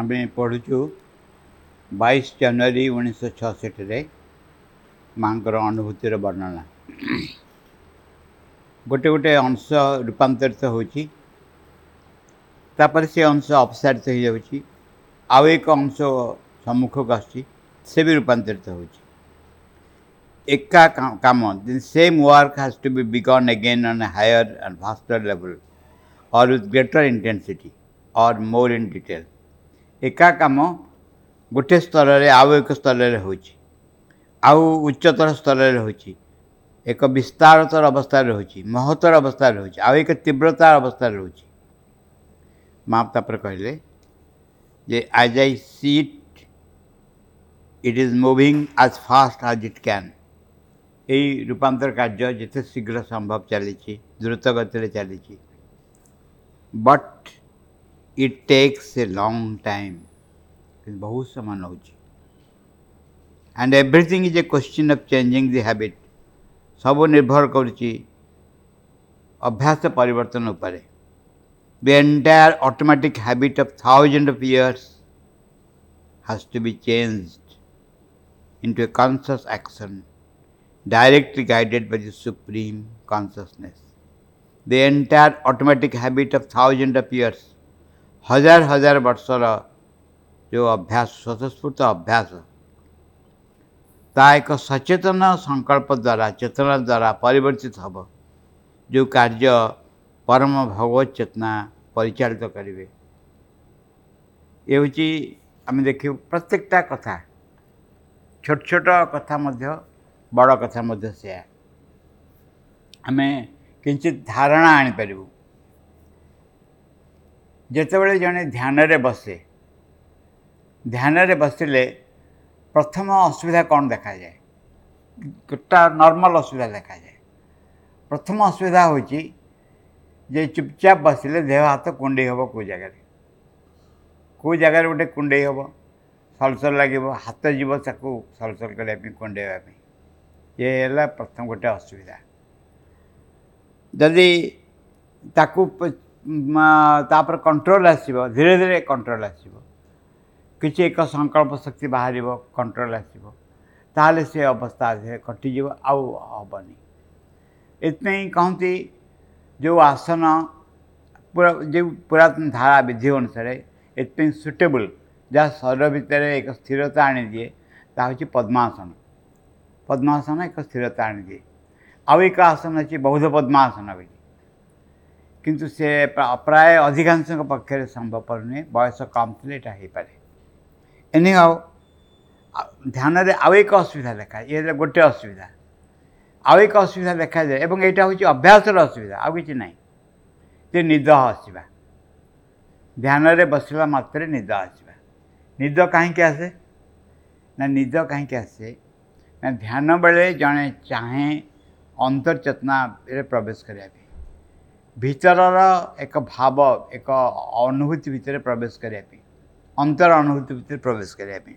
ଆମେ ପଢ଼ୁଛୁ ବାଇଶ ଜାନୁଆରୀ ଉଣେଇଶହ ଛଅଷଠିରେ ମାଆଙ୍କର ଅନୁଭୂତିର ବର୍ଣ୍ଣନା ଗୋଟେ ଗୋଟେ ଅଂଶ ରୂପାନ୍ତରିତ ହେଉଛି ତାପରେ ସେ ଅଂଶ ଅପସାରିତ ହୋଇଯାଉଛି ଆଉ ଏକ ଅଂଶ ସମ୍ମୁଖକୁ ଆସୁଛି ସେ ବି ରୂପାନ୍ତରିତ ହେଉଛି ଏକା କାମ same work has to be begun again on higher and faster level or with greater intensity or more in detail ଏକା କାମ ଗୋଟିଏ ସ୍ତରରେ ଆଉ ଏକ ସ୍ତରରେ ହେଉଛି ଆଉ ଉଚ୍ଚତର ସ୍ତରରେ ହେଉଛି ଏକ ବିସ୍ତାରତର ଅବସ୍ଥାରେ ରହୁଛି ମହତ୍ତର ଅବସ୍ଥାରେ ରହୁଛି ଆଉ ଏକ ତୀବ୍ରତା ଅବସ୍ଥାରେ ରହୁଛି ମା ତାପରେ କହିଲେ ଯେ as I see it it is moving as fast as it can ଏଇ ରୂପାନ୍ତର କାର୍ଯ୍ୟ ଯେତେ ଶୀଘ୍ର ସମ୍ଭବ ଚାଲିଛି ଦ୍ରୁତ ଗତିରେ ଚାଲିଛି but it takes a long time बहुत समय ନେଉଛି and everything is a question of changing the habit ସବୁ ନିର୍ଭର କରୁଛି ଅଭ୍ୟାସ ପରିବର୍ତ୍ତନ ଉପରେ the entire automatic habit of thousand of years has to be changed into a conscious action directly guided by the supreme consciousness. The entire automatic habit of thousands of years ହଜାର ହଜାର ବର୍ଷର ଯେଉଁ ଅଭ୍ୟାସ ସ୍ୱତଃସ୍ଫୂର୍ତ୍ତ ଅଭ୍ୟାସ ତାହା ଏକ ସଚେତନ ସଂକଳ୍ପ ଦ୍ୱାରା ଚେତନା ଦ୍ୱାରା ପରିବର୍ତ୍ତିତ ହେବ ଯେଉଁ କାର୍ଯ୍ୟ ପରମ ଭଗବତ ଚେତନା ପରିଚାଳିତ କରିବେ ଏ ହେଉଛି ଆମେ ଦେଖିବୁ ପ୍ରତ୍ୟେକଟା କଥା ଛୋଟ ଛୋଟ କଥା ମଧ୍ୟ ବଡ଼ କଥା ମଧ୍ୟ ସେୟା ଆମେ କିଞ୍ଚିତ ଧାରଣା ଆଣିପାରିବୁ ଯେତେବେଳେ ଜଣେ ଧ୍ୟାନରେ ବସେ ଧ୍ୟାନରେ ବସିଲେ ପ୍ରଥମ ଅସୁବିଧା କ'ଣ ଦେଖାଯାଏ ଗୋଟା ନର୍ମାଲ୍ ଅସୁବିଧା ଦେଖାଯାଏ ପ୍ରଥମ ଅସୁବିଧା ହେଉଛି ଯେ ଚୁପଚାପ ବସିଲେ ଦେହ ହାତ କୁଣ୍ଡେଇ ହେବ କେଉଁ ଜାଗାରେ କେଉଁ ଜାଗାରେ ଗୋଟେ କୁଣ୍ଡେଇ ହେବ ସଲସଲ ଲାଗିବ ହାତ ଯିବ ତାକୁ ସଲସଲ କରିବା ପାଇଁ କୁଣ୍ଡେଇବା ପାଇଁ ଏ ହେଲା ପ୍ରଥମ ଗୋଟେ ଅସୁବିଧା ଯଦି ତାକୁ ତାପରେ କଣ୍ଟ୍ରୋଲ୍ ଆସିବ ଧୀରେ ଧୀରେ କଣ୍ଟ୍ରୋଲ୍ ଆସିବ କିଛି ଏକ ସଂକଳ୍ପ ଶକ୍ତି ବାହାରିବ କଣ୍ଟ୍ରୋଲ୍ ଆସିବ ତାହେଲେ ସେ ଅବସ୍ଥା କଟିଯିବ ଆଉ ହେବନି ଏଥିପାଇଁ କହନ୍ତି ଯେଉଁ ଆସନ ପୁରା ଯେଉଁ ପୁରାତନ ଧାରା ବିଧି ଅନୁସାରେ ଏଥିପାଇଁ ସୁଟେବୁଲ୍ ଯାହା ଶରୀର ଭିତରେ ଏକ ସ୍ଥିରତା ଆଣିଦିଏ ତାହା ହେଉଛି ପଦ୍ମାସନ ପଦ୍ମାସନ ଏକ ସ୍ଥିରତା ଆଣିଦିଏ ଆଉ ଏକ ଆସନ ଅଛି ବୌଦ୍ଧ ପଦ୍ମାସନ ବୋଲି କିନ୍ତୁ ସେ ପ୍ରାୟ ଅଧିକାଂଶଙ୍କ ପକ୍ଷରେ ସମ୍ଭବପର ନୁହେଁ ବୟସ କମ୍ ଥିଲେ ଏଇଟା ହେଇପାରେ ଏନି ଆଉ ଧ୍ୟାନରେ ଆଉ ଏକ ଅସୁବିଧା ଦେଖାଏ ଇଏ ହେଲା ଗୋଟେ ଅସୁବିଧା ଆଉ ଏକ ଅସୁବିଧା ଦେଖାଯାଏ ଏବଂ ଏଇଟା ହେଉଛି ଅଭ୍ୟାସର ଅସୁବିଧା ଆଉ କିଛି ନାହିଁ ଯେ ନିଦ ଆସିବା ଧ୍ୟାନରେ ବସିଲା ମାତ୍ରେ ନିଦ ଆସିବା ନିଦ କାହିଁକି ଆସେ ନା ନିଦ କାହିଁକି ଆସେ ନା ଧ୍ୟାନ ବେଳେ ଜଣେ ଚାହେଁ ଅନ୍ତର୍ଚେତନାରେ ପ୍ରବେଶ କରିବା ପାଇଁ ଭିତରର ଏକ ଭାବ ଏକ ଅନୁଭୂତି ଭିତରେ ପ୍ରବେଶ କରିବା ପାଇଁ ଅନ୍ତର ଅନୁଭୂତି ଭିତରେ ପ୍ରବେଶ କରିବା ପାଇଁ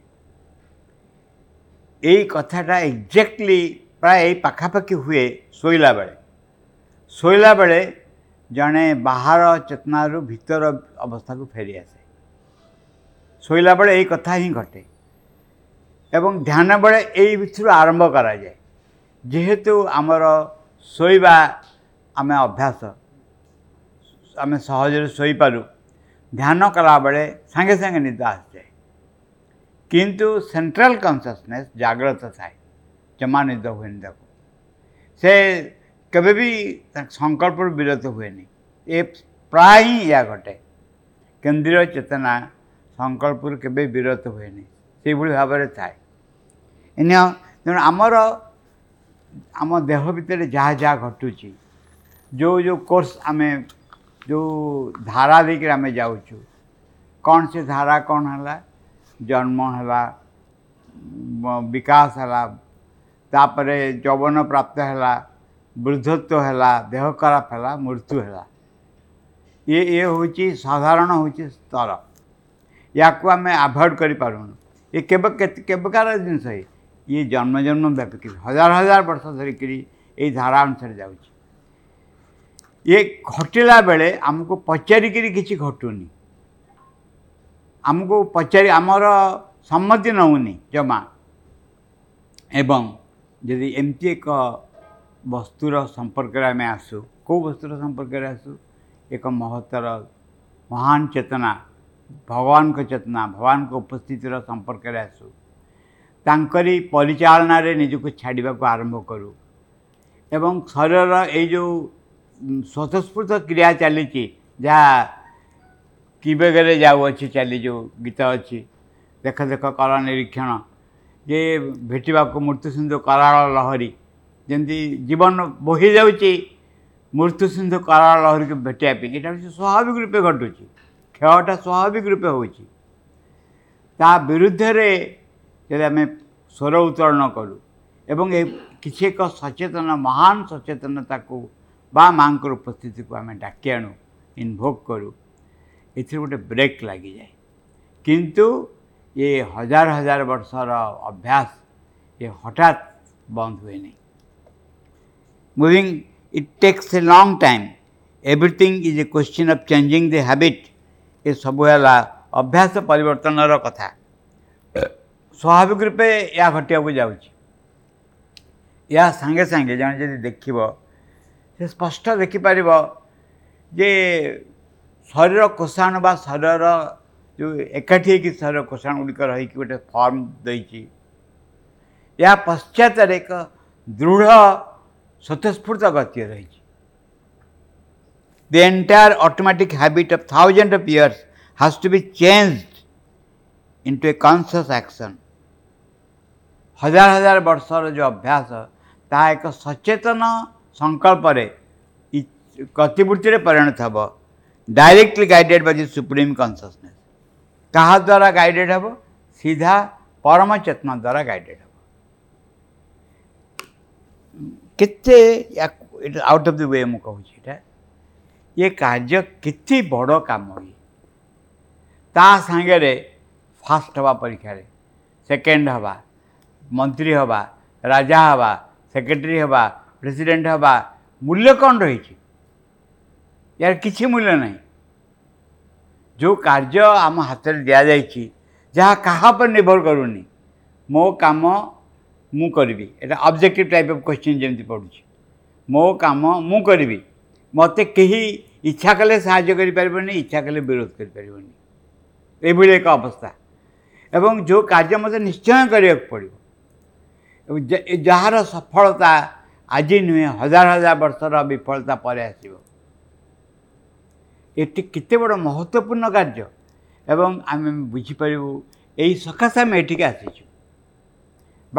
ଏଇ କଥାଟା ଏକ୍ଜାକ୍ଟଲି ପ୍ରାୟ ପାଖାପାଖି ହୁଏ ଶୋଇଲା ବେଳେ ଶୋଇଲା ବେଳେ ଜଣେ ବାହାର ଚେତନାରୁ ଭିତର ଅବସ୍ଥାକୁ ଫେରିଆସେ ଶୋଇଲା ବେଳେ ଏଇ କଥା ହିଁ ଘଟେ ଏବଂ ଧ୍ୟାନ ବେଳେ ଏଇ ଭିତରୁ ଆରମ୍ଭ କରାଯାଏ ଯେହେତୁ ଆମର ଶୋଇବା ଆମେ ଅଭ୍ୟାସ ଆମେ ସହଜରେ ଶୋଇପାରୁ ଧ୍ୟାନ କଲାବେଳେ ସାଙ୍ଗେ ସାଙ୍ଗେ ନିଦ ଆସିଯାଏ କିନ୍ତୁ ସେଣ୍ଟ୍ରାଲ୍ କନସିୟସନେସ୍ ଜାଗ୍ରତ ଥାଏ ଜମା ନିଦ ହୁଏନି ତାକୁ ସେ କେବେ ବି ସଂକଳ୍ପରୁ ବିରତ ହୁଏନି ଏ ପ୍ରାୟ ହିଁ ଏହା ଘଟେ କେନ୍ଦ୍ରୀୟ ଚେତନା ସଂକଳ୍ପରୁ କେବେ ବିରତ ହୁଏନି ସେଇଭଳି ଭାବରେ ଥାଏ ଏନ ତେଣୁ ଆମର ଆମ ଦେହ ଭିତରେ ଯାହା ଯାହା ଘଟୁଛି ଯେଉଁ ଯେଉଁ କୋର୍ସ ଆମେ ଯେଉଁ ଧାରା ଦେଇକରି ଆମେ ଯାଉଛୁ କ'ଣ ସେ ଧାରା କ'ଣ ହେଲା ଜନ୍ମ ହେଲା ବିକାଶ ହେଲା ତାପରେ ଯୌବନ ପ୍ରାପ୍ତ ହେଲା ବୃଦ୍ଧତ୍ୱ ହେଲା ଦେହ ଖରାପ ହେଲା ମୃତ୍ୟୁ ହେଲା ଇଏ ଇଏ ହେଉଛି ସାଧାରଣ ହେଉଛି ସ୍ତର ୟାକୁ ଆମେ ଆଭଏଡ଼ କରିପାରୁନୁ ଇଏ କେବେ କେବେକାର ଜିନିଷ ଇଏ ଜନ୍ମ ଜନ୍ମ ବ୍ୟାପିକି ହଜାର ହଜାର ବର୍ଷ ଧରିକିରି ଏଇ ଧାରା ଅନୁସାରେ ଯାଉଛି ଇଏ ଘଟିଲା ବେଳେ ଆମକୁ ପଚାରିକିରି କିଛି ଘଟୁନି ଆମକୁ ପଚାରି ଆମର ସମ୍ମତି ନେଉନି ଜମା ଏବଂ ଯଦି ଏମିତି ଏକ ବସ୍ତୁର ସମ୍ପର୍କରେ ଆମେ ଆସୁ କେଉଁ ବସ୍ତୁର ସମ୍ପର୍କରେ ଆସୁ ଏକ ମହତ୍ତର ମହାନ ଚେତନା ଭଗବାନଙ୍କ ଚେତନା ଭଗବାନଙ୍କ ଉପସ୍ଥିତିର ସମ୍ପର୍କରେ ଆସୁ ତାଙ୍କରି ପରିଚାଳନାରେ ନିଜକୁ ଛାଡ଼ିବାକୁ ଆରମ୍ଭ କରୁ ଏବଂ ଶରୀରର ଏଇ ଯେଉଁ ସ୍ୱତଃସ୍ଫୂର୍ତ୍ତ କ୍ରିୟା ଚାଲିଛି ଯାହା କିବେଗରେ ଯାଉଅଛି ଚାଲି ଯେଉଁ ଗୀତ ଅଛି ଦେଖ ଦେଖ କର ନିରୀକ୍ଷଣ ଯେ ଭେଟିବାକୁ ମୃତ୍ୟୁ ସିନ୍ଧୁ କରାଳ ଲହରୀ ଯେମିତି ଜୀବନ ବୋହି ଯାଉଛି ମୃତ୍ୟୁ ସିନ୍ଧୁ କରାଳ ଲହରୀକୁ ଭେଟିବା ପାଇଁ ଏଇଟା ହେଉଛି ସ୍ୱାଭାବିକ ରୂପେ ଘଟୁଛି କ୍ଷୟଟା ସ୍ୱାଭାବିକ ରୂପେ ହେଉଛି ତା ବିରୁଦ୍ଧରେ ଯଦି ଆମେ ସ୍ୱର ଉତ୍ତୋଳନ କରୁ ଏବଂ ଏ କିଛି ଏକ ସଚେତନ ମହାନ ସଚେତନତାକୁ ବା ମାଆଙ୍କର ଉପସ୍ଥିତିକୁ ଆମେ ଡାକି ଆଣୁ ଇନଭୋକ୍ କରୁ ଏଥିରେ ଗୋଟେ ବ୍ରେକ୍ ଲାଗିଯାଏ କିନ୍ତୁ ଏ ହଜାର ହଜାର ବର୍ଷର ଅଭ୍ୟାସ ଏ ହଠାତ୍ ବନ୍ଦ ହୁଏନି moving it takes a long time everything is a question of changing the habit ଏସବୁ ହେଲା ଅଭ୍ୟାସ ପରିବର୍ତ୍ତନର କଥା ସ୍ୱାଭାବିକ ରୂପେ ଏହା ଘଟିବାକୁ ଯାଉଛି ଏହା ସାଙ୍ଗେ ସାଙ୍ଗେ ଜଣେ ଯଦି ଦେଖିବ ସେ ସ୍ପଷ୍ଟ ଦେଖିପାରିବ ଯେ ଶରୀର କୋଷାଣ ବା ଶରୀରର ଯେଉଁ ଏକାଠି ହେଇକି ଶରୀର କୋଷାଣ ଗୁଡ଼ିକ ରହିକି ଗୋଟେ ଫର୍ମ ଦେଇଛି ଏହା ପଶ୍ଚାତରେ ଏକ ଦୃଢ଼ ସ୍ୱତଃସ୍ଫୂର୍ତ୍ତ ଗତି ରହିଛି the entire automatic habit of thousand of years has to be changed into a conscious action ହଜାର ହଜାର ବର୍ଷର ଯେଉଁ ଅଭ୍ୟାସ ତାହା ଏକ ସଚେତନ ସଂକଳ୍ପରେ ପ୍ରତିବୃତ୍ତିରେ ପରିଣତ ହେବ directly guided by the supreme consciousness କାହା ଦ୍ୱାରା ଗାଇଡ଼େଡ଼୍ ହେବ ସିଧା ପରମ ଚେତନା ଦ୍ୱାରା ଗାଇଡ଼େଡ଼୍ ହେବ କେତେ ଆଉଟ୍ ଅଫ୍ ଦି ୱେ ମୁଁ କହୁଛି ଏଇଟା ଏ କାର୍ଯ୍ୟ କେତେ ବଡ଼ କାମ ଇଏ ତା ସାଙ୍ଗରେ ଫାଷ୍ଟ ହେବା ପରୀକ୍ଷାରେ ସେକେଣ୍ଡ ହେବା ମନ୍ତ୍ରୀ ହେବା ରାଜା ହେବା ସେକ୍ରେଟେରୀ ହେବା ପ୍ରେସିଡେଣ୍ଟ ହେବା ମୂଲ୍ୟ କ'ଣ ରହିଛି ୟାର କିଛି ମୂଲ୍ୟ ନାହିଁ ଯେଉଁ କାର୍ଯ୍ୟ ଆମ ହାତରେ ଦିଆଯାଇଛି ଯାହା କାହା ଉପରେ ନିର୍ଭର କରୁନି ମୋ କାମ ମୁଁ କରିବି ଏଇଟା ଅବଜେକ୍ଟିଭ୍ ଟାଇପ୍ ଅଫ୍ କ୍ୱେଶ୍ଚିନ୍ ଯେମିତି ପଡ଼ୁଛି ମୋ କାମ ମୁଁ କରିବି ମୋତେ କେହି ଇଚ୍ଛା କଲେ ସାହାଯ୍ୟ କରିପାରିବନି ଇଚ୍ଛା କଲେ ବିରୋଧ କରିପାରିବନି ଏଭଳି ଏକ ଅବସ୍ଥା ଏବଂ ଯେଉଁ କାର୍ଯ୍ୟ ମୋତେ ନିଶ୍ଚୟ କରିବାକୁ ପଡ଼ିବ ଯାହାର ସଫଳତା આજે નુହେଁ ହଜାର ହଜାର ବର୍ଷର ବିଫଳତା ପରେ ଆସିବ ଏଠି କେତେ ବଡ଼ ମହତ୍ତ୍ୱପୂର୍ଣ୍ଣ କାର୍ଯ୍ୟ ଏବଂ ଆମେ ବୁଝିପାରିବୁ ଏହି ସକାଶେ ଆମେ ଏଠିକି ଆସିଛୁ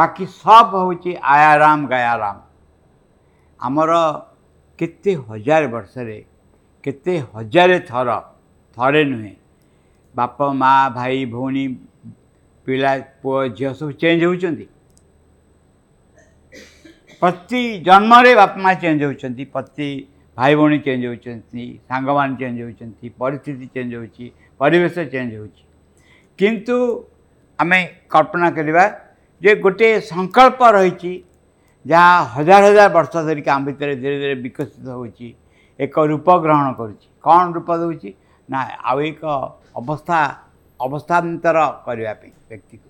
ବାକି ସବ ହେଉଛି ଆୟାରାମ ଗାୟାରାମ ଆମର କେତେ ହଜାର ବର୍ଷରେ କେତେ ହଜାରେ ଥର ଥରେ ନୁହେଁ ବାପ ମା' ଭାଇ ଭଉଣୀ ପିଲା ପୁଅ ଝିଅ ସବୁ ଚେଞ୍ଜ ହେଉଛନ୍ତି ପ୍ରତି ଜନ୍ମରେ ବାପା ମା' ଚେଞ୍ଜ ହେଉଛନ୍ତି ପ୍ରତି ଭାଇ ଭଉଣୀ ଚେଞ୍ଜ ହେଉଛନ୍ତି ସାଙ୍ଗମାନେ ଚେଞ୍ଜ ହେଉଛନ୍ତି ପରିସ୍ଥିତି ଚେଞ୍ଜ ହେଉଛି ପରିବେଶ ଚେଞ୍ଜ ହେଉଛି କିନ୍ତୁ ଆମେ କଳ୍ପନା କରିବା ଯେ ଗୋଟିଏ ସଂକଳ୍ପ ରହିଛି ଯାହା ହଜାର ହଜାର ବର୍ଷ ଧରିକି ଆମ ଭିତରେ ଧୀରେ ଧୀରେ ବିକଶିତ ହେଉଛି ଏକ ରୂପ ଗ୍ରହଣ କରୁଛି କ'ଣ ରୂପ ଦେଉଛି ନା ଆଉ ଏକ ଅବସ୍ଥା ଅବସ୍ଥାନ୍ତର କରିବା ପାଇଁ ବ୍ୟକ୍ତିକୁ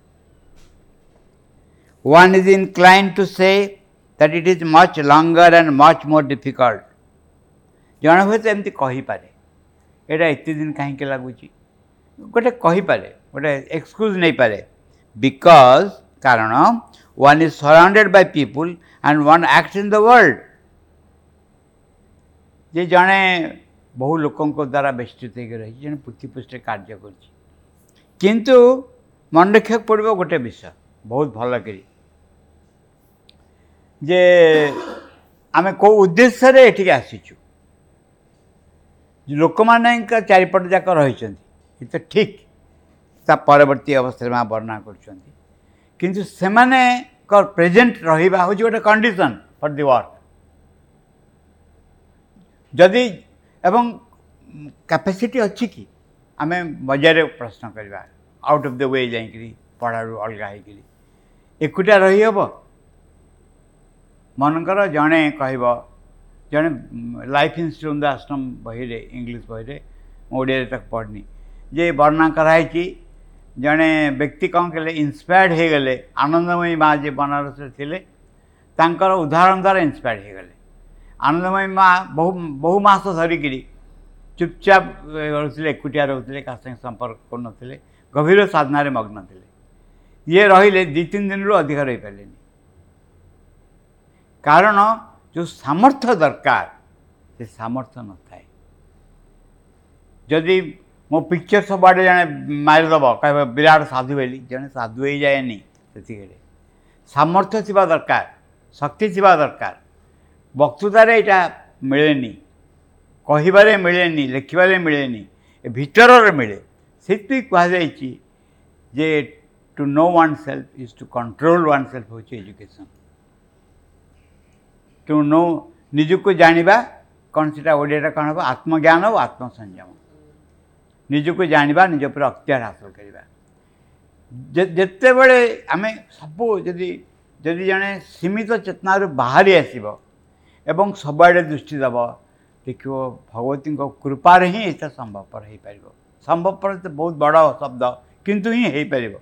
one is inclined to say that it is much longer and much more difficult. ଜଣେ ହୁଏତ ଏମିତି କହିପାରେ ଏଇଟା ଏତେ ଦିନ କାହିଁକି ଲାଗୁଛି ଗୋଟେ କହିପାରେ ଗୋଟେ ଏକ୍ସକ୍ୟୁଜ୍ ନେଇପାରେ ବିକଜ୍ କାରଣ one is surrounded by people and one act in the world ଯେ ଜଣେ ବହୁ ଲୋକଙ୍କ ଦ୍ୱାରା ବେଷ୍ଟିତ ହେଇକି ରହିଛି ଜଣେ ପୃଥିପୃଷ୍ଠରେ କାର୍ଯ୍ୟ କରୁଛି କିନ୍ତୁ ମନେ ରଖିବାକୁ ପଡ଼ିବ ଗୋଟେ ବିଷୟ ବହୁତ ଭଲ କରି जे आम कौ उद्देश्य ये आसीचु लोक मान चारिपट जाक रही तो ठीक परवर्ती अवस्था में वर्णना कर से प्रेजेट रहा हूँ गोटे कंडीशन फर दि वर्क जदि एवं कैपेसिटी अच्छी कि आम बजार प्रश्न करवा आउट ऑफ द वे जा पढ़ा अलग होकर एक रही हे ମନେକର ଜଣେ କହିବ ଜଣେ ଲାଇଫ୍ ଇନ୍ସୁରାନ୍ସ ଆଶ୍ରମ ବହିରେ ଇଂଲିଶ ବହିରେ ମୁଁ ଓଡ଼ିଆରେ ତାକୁ ପଢ଼ିନି ଯେ ବର୍ଣ୍ଣନା କରାହେଇଛି ଜଣେ ବ୍ୟକ୍ତି କ'ଣ କଲେ ଇନ୍ସପାୟାର୍ଡ଼ ହେଇଗଲେ ଆନନ୍ଦମୟୀ ମା ଯିଏ ବନାରସରେ ଥିଲେ ତାଙ୍କର ଉଦାହରଣ ଦ୍ୱାରା ଇନ୍ସପାୟାର୍ଡ଼ ହେଇଗଲେ ଆନନ୍ଦମୟୀ ମା ବହୁ ବହୁ ମାସ ଧରିକିରି ଚୁପଚାପ ରହୁଥିଲେ ଏକୁଟିଆ ରହୁଥିଲେ କାହା ସାଙ୍ଗେ ସମ୍ପର୍କ କରୁନଥିଲେ ଗଭୀର ସାଧନାରେ ମଗ୍ନ ଥିଲେ ଇଏ ରହିଲେ ଦୁଇ ତିନି ଦିନରୁ ଅଧିକ ରହିପାରିଲେନି କାରଣ ଯେଉଁ ସାମର୍ଥ୍ୟ ଦରକାର ସେ ସାମର୍ଥ୍ୟ ନଥାଏ ଯଦି ମୋ ପିକ୍ଚର୍ ସବୁଆଡ଼େ ଜଣେ ମାରିଦେବ କହିବ ବିରାଟ ସାଧୁ ବୋଲି ଜଣେ ସାଧୁ ହେଇଯାଏନି ସେତିକିରେ ସାମର୍ଥ୍ୟ ଥିବା ଦରକାର ଶକ୍ତି ଥିବା ଦରକାର ବକ୍ତୃତାରେ ଏଇଟା ମିଳେନି କହିବାରେ ମିଳେନି ଲେଖିବାରେ ମିଳେନି ଏ ଭିତରରେ ମିଳେ ସେଥିପାଇଁ କୁହାଯାଇଛି ଯେ to know oneself is to control oneself ହେଉଛି ଏଜୁକେସନ୍ ତେଣୁ ନିଜକୁ ଜାଣିବା କ'ଣ ସେଇଟା ଓଡ଼ିଆଟା କ'ଣ ହେବ ଆତ୍ମଜ୍ଞାନ ଓ ଆତ୍ମସଂଯମ ନିଜକୁ ଜାଣିବା ନିଜ ଉପରେ ଅକ୍ତିଆର ହାସଲ କରିବା ଯେତେବେଳେ ଆମେ ସବୁ ଯଦି ଯଦି ଜଣେ ସୀମିତ ଚେତନାରୁ ବାହାରି ଆସିବ ଏବଂ ସବୁଆଡ଼େ ଦୃଷ୍ଟି ଦେବ ଦେଖିବ ଭଗବତୀଙ୍କ କୃପାରେ ହିଁ ଏଇଟା ସମ୍ଭବପର ହେଇପାରିବ ସମ୍ଭବପର ତ ବହୁତ ବଡ଼ ଶବ୍ଦ କିନ୍ତୁ ହିଁ ହେଇପାରିବ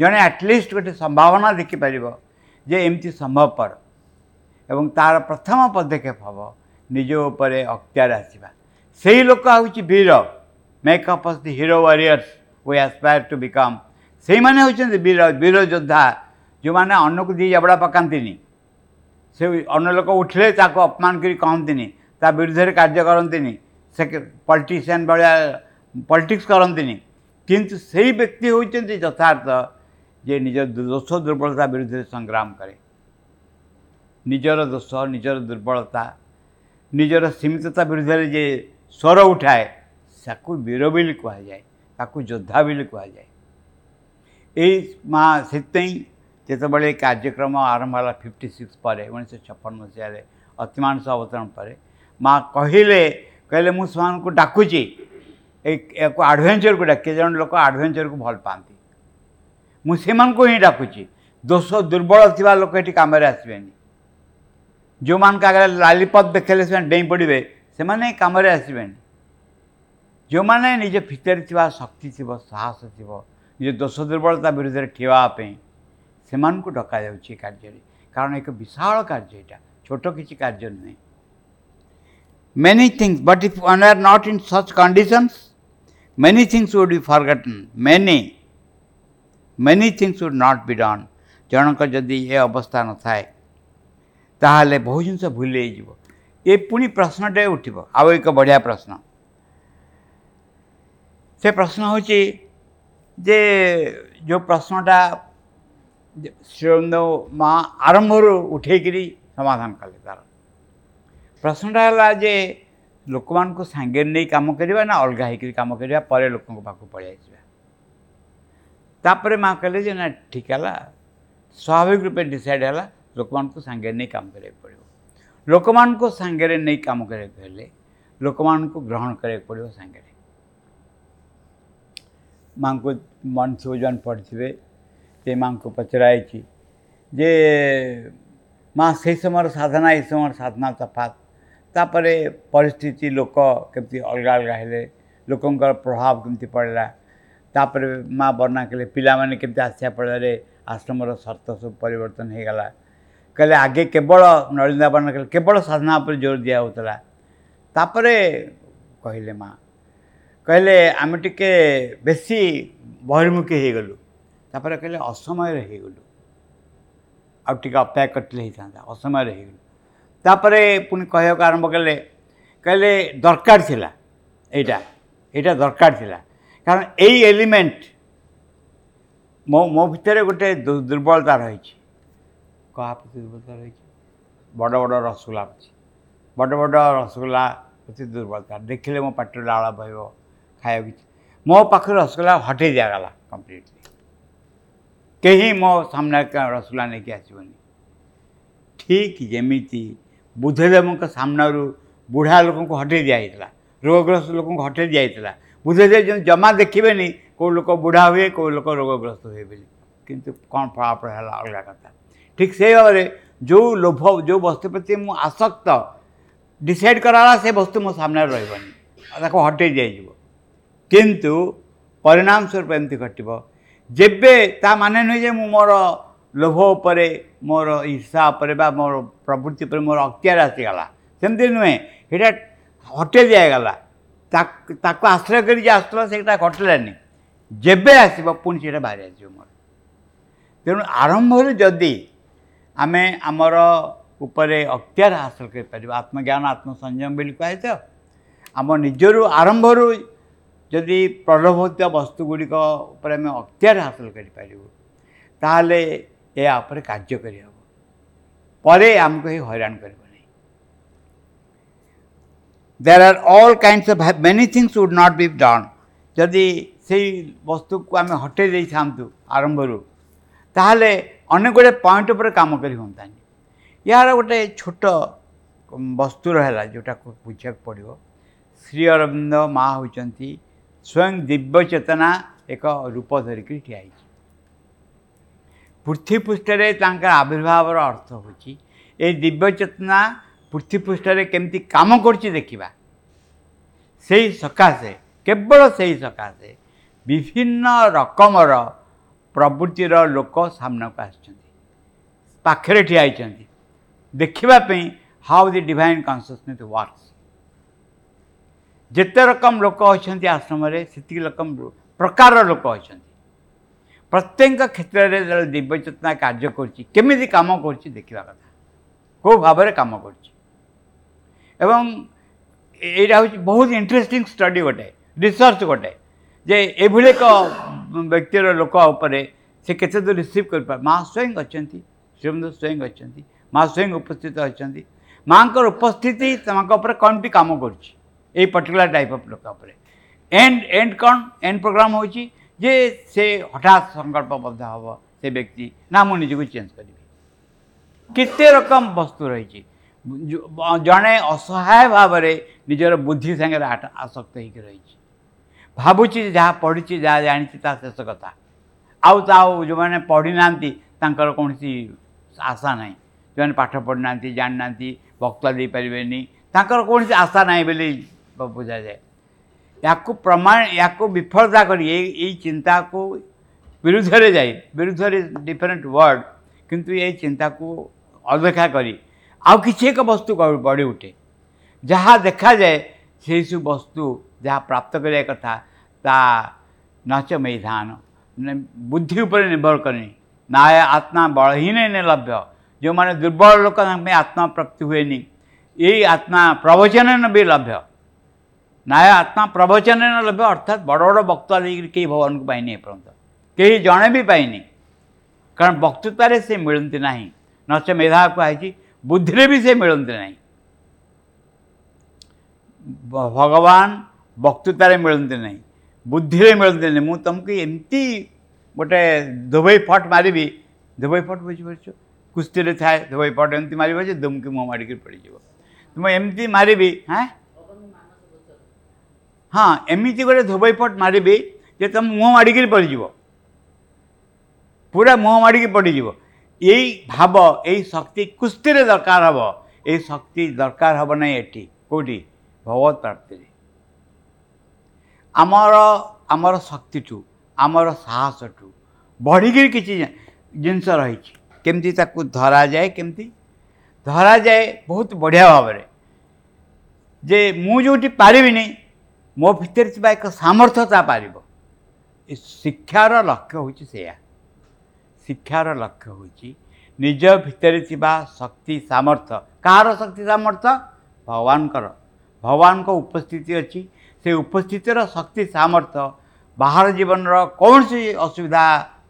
ଜଣେ ଆଟଲିଷ୍ଟ ଗୋଟେ ସମ୍ଭାବନା ଦେଖିପାରିବ ଯେ ଏମିତି ସମ୍ଭବପର ଏବଂ ତା'ର ପ୍ରଥମ ପଦକ୍ଷେପ ହେବ ନିଜ ଉପରେ ଅକ୍ତିଆର ଆସିବା ସେହି ଲୋକ ହେଉଛି ବୀର make up of the hero warriors we aspire to become ସେଇମାନେ ହେଉଛନ୍ତି ବୀର ବୀର ଯୋଦ୍ଧା ଯେଉଁମାନେ ଅନ୍ୟକୁ ଦୁଇ ଜବଡ଼ା ପକାନ୍ତିନି ସେ ଅନ୍ୟ ଲୋକ ଉଠିଲେ ତାକୁ ଅପମାନ କରି କହନ୍ତିନି ତା ବିରୁଦ୍ଧରେ କାର୍ଯ୍ୟ କରନ୍ତିନି ସେ ପଲିଟିସିଆନ୍ ଭଳିଆ ପଲିଟିକ୍ସ କରନ୍ତିନି କିନ୍ତୁ ସେହି ବ୍ୟକ୍ତି ହେଉଛନ୍ତି ଯଥାର୍ଥ ଯେ ନିଜ ଦୋଷ ଦୁର୍ବଳତା ବିରୁଦ୍ଧରେ ସଂଗ୍ରାମ କରେ ନିଜର ଦୋଷ ନିଜର ଦୁର୍ବଳତା ନିଜର ସୀମିତତା ବିରୁଦ୍ଧରେ ଯେ ସ୍ୱର ଉଠାଏ ତାକୁ ବୀର ବୋଲି କୁହାଯାଏ ତାକୁ ଯୋଦ୍ଧା ବୋଲି କୁହାଯାଏ ଏଇ ମା ସେଥିପାଇଁ ଯେତେବେଳେ କାର୍ଯ୍ୟକ୍ରମ ଆରମ୍ଭ ହେଲା ଫିଫ୍ଟି ସିକ୍ସ ପରେ ଉଣେଇଶହ ଛପନ ମସିହାରେ ଅତିମାନସ ଅବତରଣ ପରେ ମା କହିଲେ କହିଲେ ମୁଁ ସେମାନଙ୍କୁ ଡାକୁଛି ଏହାକୁ ଆଡ଼ଭେଞ୍ଚରକୁ ଡାକେ ଜଣେ ଲୋକ ଆଡ଼ଭେଞ୍ଚରକୁ ଭଲ ପାଆନ୍ତି ମୁଁ ସେମାନଙ୍କୁ ହିଁ ଡାକୁଛି ଦୋଷ ଦୁର୍ବଳ ଥିବା ଲୋକ ଏଠି କାମରେ ଆସିବେନି जो मान लालीपप देखे डेई पड़े से कम आसबे जो मैंने निज भर थी शक्ति थी साहस थी निज दोष दुर्बलता विरुद्ध ठियापी से डक कार्य कारण एक विशाल कार्य ये छोट कि कार्य नुह many things but if one are not in such condition many things would be forgotten many many things would not be done जनक जदि ये अवस्था न थाए ताल बहु जिन भूल ये पुणी प्रश्नटे उठ आउ एक बढ़िया प्रश्न से प्रश्न हूँ जे जो प्रश्नटा श्रीरंद माँ आरंभ रु उठेक समाधान कले तार प्रश्नटा है जे लोक मान संगे नहीं कम करवा ना अलग होम करने लोक पलि तापर माँ कहे ना ठीक है स्वाभाविक रूपे डिसाइड है ଲୋକମାନଙ୍କୁ ସାଙ୍ଗରେ ନେଇ କାମ କରିବାକୁ ପଡ଼ିବ ଲୋକମାନଙ୍କୁ ସାଙ୍ଗରେ ନେଇ କାମ କରିବାକୁ ହେଲେ ଲୋକମାନଙ୍କୁ ଗ୍ରହଣ କରିବାକୁ ପଡ଼ିବ ସାଙ୍ଗରେ ମାଆଙ୍କୁ ମନଥିବ ଜଣ ପଢ଼ିଥିବେ ଯେ ମାଆଙ୍କୁ ପଚରାଯାଇଛି ଯେ ମା ସେହି ସମୟର ସାଧନା ଏହି ସମୟର ସାଧନା ତଫାତ ତାପରେ ପରିସ୍ଥିତି ଲୋକ କେମିତି ଅଲଗା ଅଲଗା ହେଲେ ଲୋକଙ୍କର ପ୍ରଭାବ କେମିତି ପଡ଼ିଲା ତାପରେ ମା ବର୍ଣ୍ଣନା କଲେ ପିଲାମାନେ କେମିତି ଆସିବା ଫଳରେ ଆଶ୍ରମର ସର୍ତ୍ତ ସବୁ ପରିବର୍ତ୍ତନ ହୋଇଗଲା କହିଲେ ଆଗେ କେବଳ ନଳିନ୍ଦା ବାବନ କହିଲେ କେବଳ ସାଧନା ଉପରେ ଜୋର ଦିଆହେଉଥିଲା ତାପରେ କହିଲେ ମା କହିଲେ ଆମେ ଟିକେ ବେଶୀ ବହିର୍ମୁଖୀ ହୋଇଗଲୁ ତାପରେ କହିଲେ ଅସମୟରେ ହୋଇଗଲୁ ଆଉ ଟିକେ ଅପେକ୍ଷା କରିଥିଲେ ହେଇଥାନ୍ତା ଅସମୟରେ ହୋଇଗଲୁ ତାପରେ ପୁଣି କହିବାକୁ ଆରମ୍ଭ କଲେ କହିଲେ ଦରକାର ଥିଲା ଏଇଟା ଏଇଟା ଦରକାର ଥିଲା କାରଣ ଏଇ ଏଲିମେଣ୍ଟ ମୋ ମୋ ଭିତରେ ଗୋଟେ ଦୁର୍ବଳତା ରହିଛି କାହା ପ୍ରତି ଦୁର୍ବଳତା ରହିଛି ବଡ଼ ବଡ଼ ରସଗୋଲା ଅଛି ବଡ଼ ବଡ଼ ରସଗୋଲା ପ୍ରତି ଦୁର୍ବଳତା ଦେଖିଲେ ମୋ ପାଟିରୁ ଲାଳ ବହିବ ଖାଇବାକୁ କିଛି ମୋ ପାଖରୁ ରସଗୋଲା ହଟେଇ ଦିଆଗଲା କମ୍ପ୍ଲିଟଲି କେହି ମୋ ସାମ୍ନାରେ ରସଗୋଲା ନେଇକି ଆସିବନି ଠିକ୍ ଯେମିତି ବୁଦ୍ଧଦେବଙ୍କ ସାମ୍ନାରୁ ବୁଢ଼ା ଲୋକଙ୍କୁ ହଟେଇ ଦିଆହେଇଥିଲା ରୋଗଗ୍ରସ୍ତ ଲୋକଙ୍କୁ ହଟେଇ ଦିଆହେଇଥିଲା ବୁଦ୍ଧଦେବ ଯେମିତି ଜମା ଦେଖିବେନି କେଉଁ ଲୋକ ବୁଢ଼ା ହୁଏ କେଉଁ ଲୋକ ରୋଗଗ୍ରସ୍ତ ହୁଏ ବୋଲି କିନ୍ତୁ କ'ଣ ଫଳାଫଳ ହେଲା ଅଲଗା କଥା ଠିକ୍ ସେଇ ଭାବରେ ଯେଉଁ ଲୋଭ ଯେଉଁ ବସ୍ତୁ ପ୍ରତି ମୁଁ ଆସକ୍ତ ଡିସାଇଡ଼୍ କରାଗଲା ସେ ବସ୍ତୁ ମୋ ସାମ୍ନାରେ ରହିବନି ତାକୁ ହଟେଇ ଦିଆଯିବ କିନ୍ତୁ ପରିଣାମ ସ୍ୱରୂପ ଏମିତି ଘଟିବ ଯେବେ ତା ମାନେ ନୁହେଁ ଯେ ମୁଁ ମୋର ଲୋଭ ଉପରେ ମୋର ଇର୍ଷା ଉପରେ ବା ମୋର ପ୍ରବୃତ୍ତି ଉପରେ ମୋର ଅକ୍ତିଆର ଆସିଗଲା ସେମିତି ନୁହେଁ ସେଇଟା ହଟେଇ ଦିଆଗଲା ତାକୁ ଆଶ୍ରୟ କରି ଯେ ଆସୁଥିଲା ସେଇଟା ଘଟିଲାନି ଯେବେ ଆସିବ ପୁଣି ସେଇଟା ବାହାରି ଆସିବ ମୋର ତେଣୁ ଆରମ୍ଭରୁ ଯଦି ଆମେ ଆମର ଉପରେ ଅକ୍ତିଆର ହାସଲ କରିପାରିବା ଆତ୍ମଜ୍ଞାନ ଆତ୍ମସଂଯମ ବୋଲି କୁହାଯାଏ ଆମ ନିଜରୁ ଆରମ୍ଭରୁ ଯଦି ପ୍ରଲୋଭିତ ବସ୍ତୁଗୁଡ଼ିକ ଉପରେ ଆମେ ଅକ୍ତିଆର ହାସଲ କରିପାରିବୁ ତାହେଲେ ଏହା ଉପରେ କାର୍ଯ୍ୟ କରିହେବ ପରେ ଆମକୁ ଏହି ହଇରାଣ କରିବ ନାହିଁ there are all kinds of many things would not be done ଯଦି ସେଇ ବସ୍ତୁକୁ ଆମେ ହଟେଇ ଦେଇଥାନ୍ତୁ ଆରମ୍ଭରୁ ତାହେଲେ ଅନେକ ଗୁଡ଼ିଏ ପଏଣ୍ଟ ଉପରେ କାମ କରି ହୁଅନ୍ତାନି ଏହାର ଗୋଟେ ଛୋଟ ବସ୍ତୁ ରହିଲା ଯେଉଁଟାକୁ ବୁଝିବାକୁ ପଡ଼ିବ ଶ୍ରୀ ଅରବିନ୍ଦ ମା ହେଉଛନ୍ତି ସ୍ୱୟଂ ଦିବ୍ୟ ଚେତନା ଏକ ରୂପ ଧରିକରି ଠିଆ ହେଇଛି ପୃଥିପୃଷ୍ଠରେ ତାଙ୍କର ଆବିର୍ଭାବର ଅର୍ଥ ହେଉଛି ଏଇ ଦିବ୍ୟ ଚେତନା ପୃଥିପୃଷ୍ଠରେ କେମିତି କାମ କରୁଛି ଦେଖିବା ସେହି ସକାଶେ କେବଳ ସେହି ସକାଶେ ବିଭିନ୍ନ ରକମର ପ୍ରବୃତ୍ତିର ଲୋକ ସାମ୍ନାକୁ ଆସିଛନ୍ତି ପାଖରେ ଠିଆ ହୋଇଛନ୍ତି ଦେଖିବା ପାଇଁ how the divine consciousness works ଯେତେ ରକମ ଲୋକ ଅଛନ୍ତି ଆଶ୍ରମରେ ସେତିକି ରକମ ପ୍ରକାରର ଲୋକ ଅଛନ୍ତି ପ୍ରତ୍ୟେକ କ୍ଷେତ୍ରରେ ଯେତେବେଳେ ଦିବ୍ୟଚେତନା କାର୍ଯ୍ୟ କରୁଛି କେମିତି କାମ କରୁଛି ଦେଖିବା କଥା କେଉଁ ଭାବରେ କାମ କରୁଛି ଏବଂ ଏଇଟା ହେଉଛି ବହୁତ ଇଣ୍ଟରେଷ୍ଟିଂ ଷ୍ଟଡ଼ି ଗୋଟେ ରିସର୍ଚ୍ଚ ଗୋଟେ ଯେ ଏଭଳି ଏକ ବ୍ୟକ୍ତିର ଲୋକ ଉପରେ ସେ କେତେ ଦୂର ରିସିଭ୍ କରିପାରେ ମା ସ୍ୱୟଂ ଅଛନ୍ତି ଶିବନ୍ଦୁ ସ୍ୱୟଂ ଅଛନ୍ତି ମା ସ୍ୱୟଂ ଉପସ୍ଥିତ ଅଛନ୍ତି ମାଆଙ୍କର ଉପସ୍ଥିତି ତାଙ୍କ ଉପରେ କ'ଣ ବି କାମ କରୁଛି ଏଇ ପର୍ଟିକୁଲାର ଟାଇପ୍ ଅଫ୍ ଲୋକ ଉପରେ ଏଣ୍ଡ ଏଣ୍ଡ କ'ଣ ଏଣ୍ଡ ପ୍ରୋଗ୍ରାମ୍ ହେଉଛି ଯେ ସେ ହଠାତ୍ ସଂକଳ୍ପବଦ୍ଧ ହେବ ସେ ବ୍ୟକ୍ତି ନା ମୁଁ ନିଜକୁ ଚେଞ୍ଜ କରିବି କେତେ ରକମ ବସ୍ତୁ ରହିଛି ଜଣେ ଅସହାୟ ଭାବରେ ନିଜର ବୁଦ୍ଧି ସାଙ୍ଗରେ ଆସକ୍ତ ହେଇକି ରହିଛି ଭାବୁଛି ଯାହା ପଢ଼ିଛି ଯାହା ଜାଣିଛି ତାହା ଶେଷ କଥା ଆଉ ତା ଆଉ ଯେଉଁମାନେ ପଢ଼ିନାହାନ୍ତି ତାଙ୍କର କୌଣସି ଆଶା ନାହିଁ ଯେଉଁମାନେ ପାଠ ପଢ଼ିନାହାନ୍ତି ଜାଣିନାହାନ୍ତି ବକ୍ତା ଦେଇପାରିବେନି ତାଙ୍କର କୌଣସି ଆଶା ନାହିଁ ବୋଲି ବୁଝାଯାଏ ୟାକୁ ପ୍ରମାଣ ୟାକୁ ବିଫଳତା କରି ଏଇ ଏଇ ଚିନ୍ତାକୁ ବିରୁଦ୍ଧରେ ଯାଇ ବିରୁଦ୍ଧରେ ଡିଫରେଣ୍ଟ ୱାର୍ଡ଼ କିନ୍ତୁ ଏଇ ଚିନ୍ତାକୁ ଅଦେଖା କରି ଆଉ କିଛି ଏକ ବସ୍ତୁ ଗଢ଼ି ଉଠେ ଯାହା ଦେଖାଯାଏ ସେହିସବୁ ବସ୍ତୁ જ્યાં પ્રાપ્ત કર્યા કરતા તા નાચ મેધાન ને બુદ્ધિ ઉપર નિર્ભર કરી નાય આત્મા બળહીને ને લભ્ય જો મને દુર્બળ લોકોને મેં આત્મા પ્રાપ્તિ હોય નહીં એ આત્મા પ્રવચનને બે લભ્ય નાય આત્મા પ્રવચનને લભ્ય અર્થાત બଡ଼ બଡ଼ બક્તા કેହି ભગવાનକୁ ପାଇନି ଏପର୍ଯ୍ୟନ୍ତ କେହି ଜଣେ ବି ପାଇନି କାରଣ ବକ୍ତୃତାରେ ସେ ମିଳନ୍ତି ନାହିଁ ନଚ ମେଧା କୁହାହେଇଛି ବୁଦ୍ଧିରେ ବି ସେ ମିଳନ୍ତି ନାହିଁ ଭଗବାନ वक्तृत मिलते ना बुद्धि मिलते ना मुझे तुमको एमती गोटे दुबईपट मारि फट बुझीपरच कुस्ती थाए दुबईपट एमती मारे बच्चे दुमक मुँह मारिक पड़ज तुम एमती मारि हाँ हाँ एमती गोटे धोबई दुबईपट मारि जो तुम मुँह माड़ पड़ज पूरा मुँह माड़ पड़ज यही भाव यही कुस्ती दरकार हम ये शक्ति दरकार हम ना ये कौटी भगवत प्राप्ति ଆମର ଆମର ଶକ୍ତିଠୁ ଆମର ସାହସଠୁ ବଢ଼ିକିରି କିଛି ଜିନିଷ ରହିଛି କେମିତି ତାକୁ ଧରାଯାଏ କେମିତି ଧରାଯାଏ ବହୁତ ବଢ଼ିଆ ଭାବରେ ଯେ ମୁଁ ଯେଉଁଠି ପାରିବିନି ମୋ ଭିତରେ ଥିବା ଏକ ସାମର୍ଥ୍ୟ ତା ପାରିବ ଏ ଶିକ୍ଷାର ଲକ୍ଷ୍ୟ ହେଉଛି ସେଇଆ ଶିକ୍ଷାର ଲକ୍ଷ୍ୟ ହେଉଛି ନିଜ ଭିତରେ ଥିବା ଶକ୍ତି ସାମର୍ଥ୍ୟ କାହାର ଶକ୍ତି ସାମର୍ଥ୍ୟ ଭଗବାନଙ୍କର ଭଗବାନଙ୍କ ଉପସ୍ଥିତି ଅଛି ସେ ଉପସ୍ଥିତିର ଶକ୍ତି ସାମର୍ଥ୍ୟ ବାହାର ଜୀବନର କୌଣସି ଅସୁବିଧା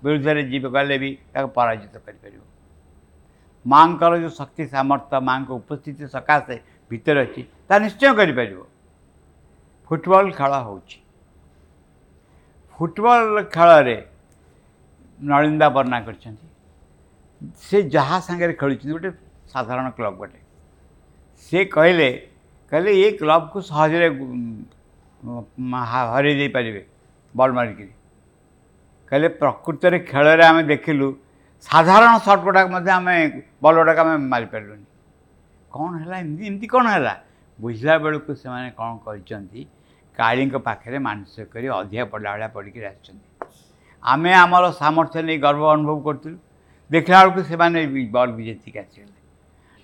ବିରୁଦ୍ଧରେ ଯିବାକୁ ହେଲେ ବି ତାକୁ ପରାଜିତ କରିପାରିବ ମାଆଙ୍କର ଯେଉଁ ଶକ୍ତି ସାମର୍ଥ୍ୟ ମାଆଙ୍କ ଉପସ୍ଥିତି ସକାଶେ ଭିତରେ ଅଛି ତାହା ନିଶ୍ଚୟ କରିପାରିବ ଫୁଟବଲ୍ ଖେଳ ହେଉଛି ଫୁଟବଲ୍ ଖେଳରେ ନଳିନ୍ଦା ବର୍ଣ୍ଣା କରିଛନ୍ତି ସେ ଯାହା ସାଙ୍ଗରେ ଖେଳୁଛନ୍ତି ଗୋଟେ ସାଧାରଣ କ୍ଲବ୍ ଗୋଟେ ସେ କହିଲେ କହିଲେ ଏ କ୍ଲବ୍କୁ ସହଜରେ ହରେଇ ଦେଇପାରିବେ ବଲ୍ ମାରିକିରି କହିଲେ ପ୍ରକୃତରେ ଖେଳରେ ଆମେ ଦେଖିଲୁ ସାଧାରଣ ସର୍ଟ ଗୁଡ଼ାକ ମଧ୍ୟ ଆମେ ବଲ୍ ଗୁଡ଼ାକ ଆମେ ମାରିପାରିଲୁନି କ'ଣ ହେଲା ଏମିତି ଏମିତି କ'ଣ ହେଲା ବୁଝିଲା ବେଳକୁ ସେମାନେ କ'ଣ କରିଛନ୍ତି କାଳୀଙ୍କ ପାଖରେ ମାନସିକ କରି ଅଧିକା ପଡ଼ିଲା ଭଳିଆ ପଡ଼ିକିରି ଆସିଛନ୍ତି ଆମେ ଆମର ସାମର୍ଥ୍ୟ ନେଇ ଗର୍ବ ଅନୁଭବ କରୁଥିଲୁ ଦେଖିଲା ବେଳକୁ ସେମାନେ ବଲ୍ ବି ଜିତିକି ଆସିଗଲେ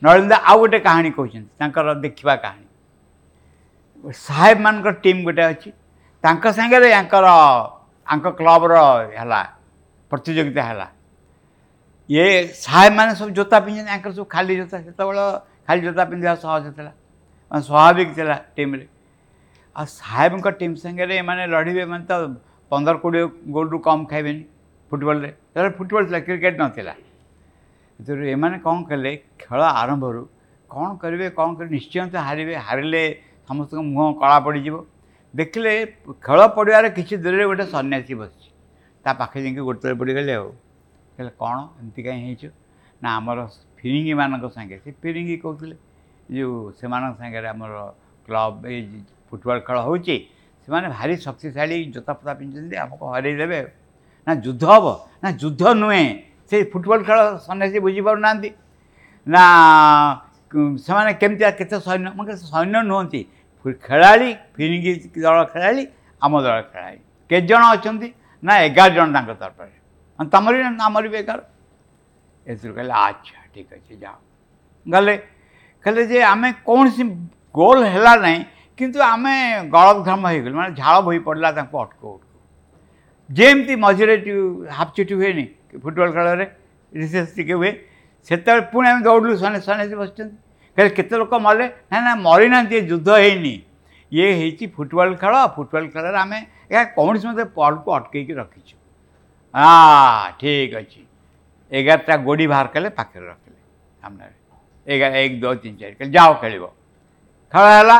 ନରେନ୍ଦ୍ର ଆଉ ଗୋଟେ କାହାଣୀ କହୁଛନ୍ତି ତାଙ୍କର ଦେଖିବା କାହାଣୀ ସାହେବମାନଙ୍କର ଟିମ୍ ଗୋଟେ ଅଛି ତାଙ୍କ ସାଙ୍ଗରେ ୟାଙ୍କର ଆଙ୍କ କ୍ଲବ୍ର ହେଲା ପ୍ରତିଯୋଗିତା ହେଲା ଇଏ ସାହେବମାନେ ସବୁ ଜୋତା ପିନ୍ଧନ୍ତି ୟାଙ୍କର ସବୁ ଖାଲି ଜୋତା ସେତେବେଳେ ଖାଲି ଜୋତା ପିନ୍ଧିବା ସହଜ ଥିଲା ମାନେ ସ୍ୱାଭାବିକ ଥିଲା ଟିମ୍ରେ ଆଉ ସାହେବଙ୍କ ଟିମ୍ ସାଙ୍ଗରେ ଏମାନେ ଲଢ଼ିବେ ମାନେ ତ ପନ୍ଦର କୋଡ଼ିଏ ଗୋଲ୍ରୁ କମ୍ ଖାଇବେନି ଫୁଟବଲ୍ରେ ସେତେବେଳେ ଫୁଟବଲ୍ ଥିଲା କ୍ରିକେଟ୍ ନଥିଲା ସେଥିରୁ ଏମାନେ କ'ଣ କଲେ ଖେଳ ଆରମ୍ଭରୁ କ'ଣ କରିବେ କ'ଣ କରିବେ ନିଶ୍ଚୟ ତ ହାରିବେ ହାରିଲେ ସମସ୍ତଙ୍କ ମୁହଁ କଳା ପଡ଼ିଯିବ ଦେଖିଲେ ଖେଳ ପଡ଼ିଆରେ କିଛି ଦୂରରେ ଗୋଟେ ସନ୍ନ୍ୟାସୀ ବସିଛି ତା ପାଖେ ଯାଇକି ଗୋଟେବେଳେ ପଡ଼ିଗଲେ ଆଉ କହିଲେ କ'ଣ ଏମିତି କାହିଁ ହେଇଛୁ ନା ଆମର ଫିରିଙ୍ଗିମାନଙ୍କ ସାଙ୍ଗେ ସେ ଫିରିଙ୍ଗି କହୁଥିଲେ ଯେଉଁ ସେମାନଙ୍କ ସାଙ୍ଗରେ ଆମର କ୍ଲବ୍ ଏଇ ଫୁଟବଲ୍ ଖେଳ ହେଉଛି ସେମାନେ ଭାରି ଶକ୍ତିଶାଳୀ ଜୋତା ଫୋତା ପିନ୍ଧୁଛନ୍ତି ଆମକୁ ହରେଇ ଦେବେ ନା ଯୁଦ୍ଧ ହେବ ନା ଯୁଦ୍ଧ ନୁହେଁ ସେ ଫୁଟବଲ୍ ଖେଳ ସନ୍ନ୍ୟାସୀ ବୁଝିପାରୁନାହାନ୍ତି ନା ସେମାନେ କେମିତି କେତେ ସୈନ୍ୟ ମାନେ ସୈନ୍ୟ ନୁହନ୍ତି ଫିର୍ ଖେଳାଳି ଫିରିଙ୍ଗି ଦଳ ଖେଳାଳି ଆମ ଦଳ ଖେଳାଳି କେତେ ଜଣ ଅଛନ୍ତି ନା ଏଗାର ଜଣ ତାଙ୍କ ତରଫରେ ତମରି ଆମରି ବି ଏଗାର ଏଥିରୁ କହିଲେ ଆଚ୍ଛା ଠିକ୍ ଅଛି ଯାଅ ଗଲେ କହିଲେ ଯେ ଆମେ କୌଣସି ଗୋଲ୍ ହେଲା ନାହିଁ କିନ୍ତୁ ଆମେ ଗଳଧର୍ମ ହେଇଗଲୁ ମାନେ ଝାଳ ବହି ପଡ଼ିଲା ତାଙ୍କୁ ଅଟକୁ ଅଟକୁ ଯେମିତି ମଝିରେ ହାଫ୍ ଚିଟି ହୁଏନି ଫୁଟବଲ୍ ଖେଳରେ ରିସେସ୍ ଟିକେ ହୁଏ ସେତେବେଳେ ପୁଣି ଆମେ ଦୌଡ଼ିଲୁ ସନେ ସନେ ବସିଛନ୍ତି କହିଲେ କେତେ ଲୋକ ମଲେ ନା ନା ମରିନାହାନ୍ତି ଏ ଯୁଦ୍ଧ ହେଇନି ଇଏ ହେଇଛି ଫୁଟବଲ୍ ଖେଳ ଫୁଟବଲ୍ ଖେଳରେ ଆମେ ଏହା କୌଣସି ମୋତେ ବଲ୍କୁ ଅଟକେଇକି ରଖିଛୁ ହଁ ଠିକ୍ ଅଛି ଏଗାରଟା ଗୋଡ଼ି ବାହାର କଲେ ପାଖରେ ରଖିଲେ ସାମ୍ନାରେ ଏଗାର ଏକ ଦୁଇ ତିନି ଚାରି କହିଲେ ଯାଅ ଖେଳିବ ଖେଳ ହେଲା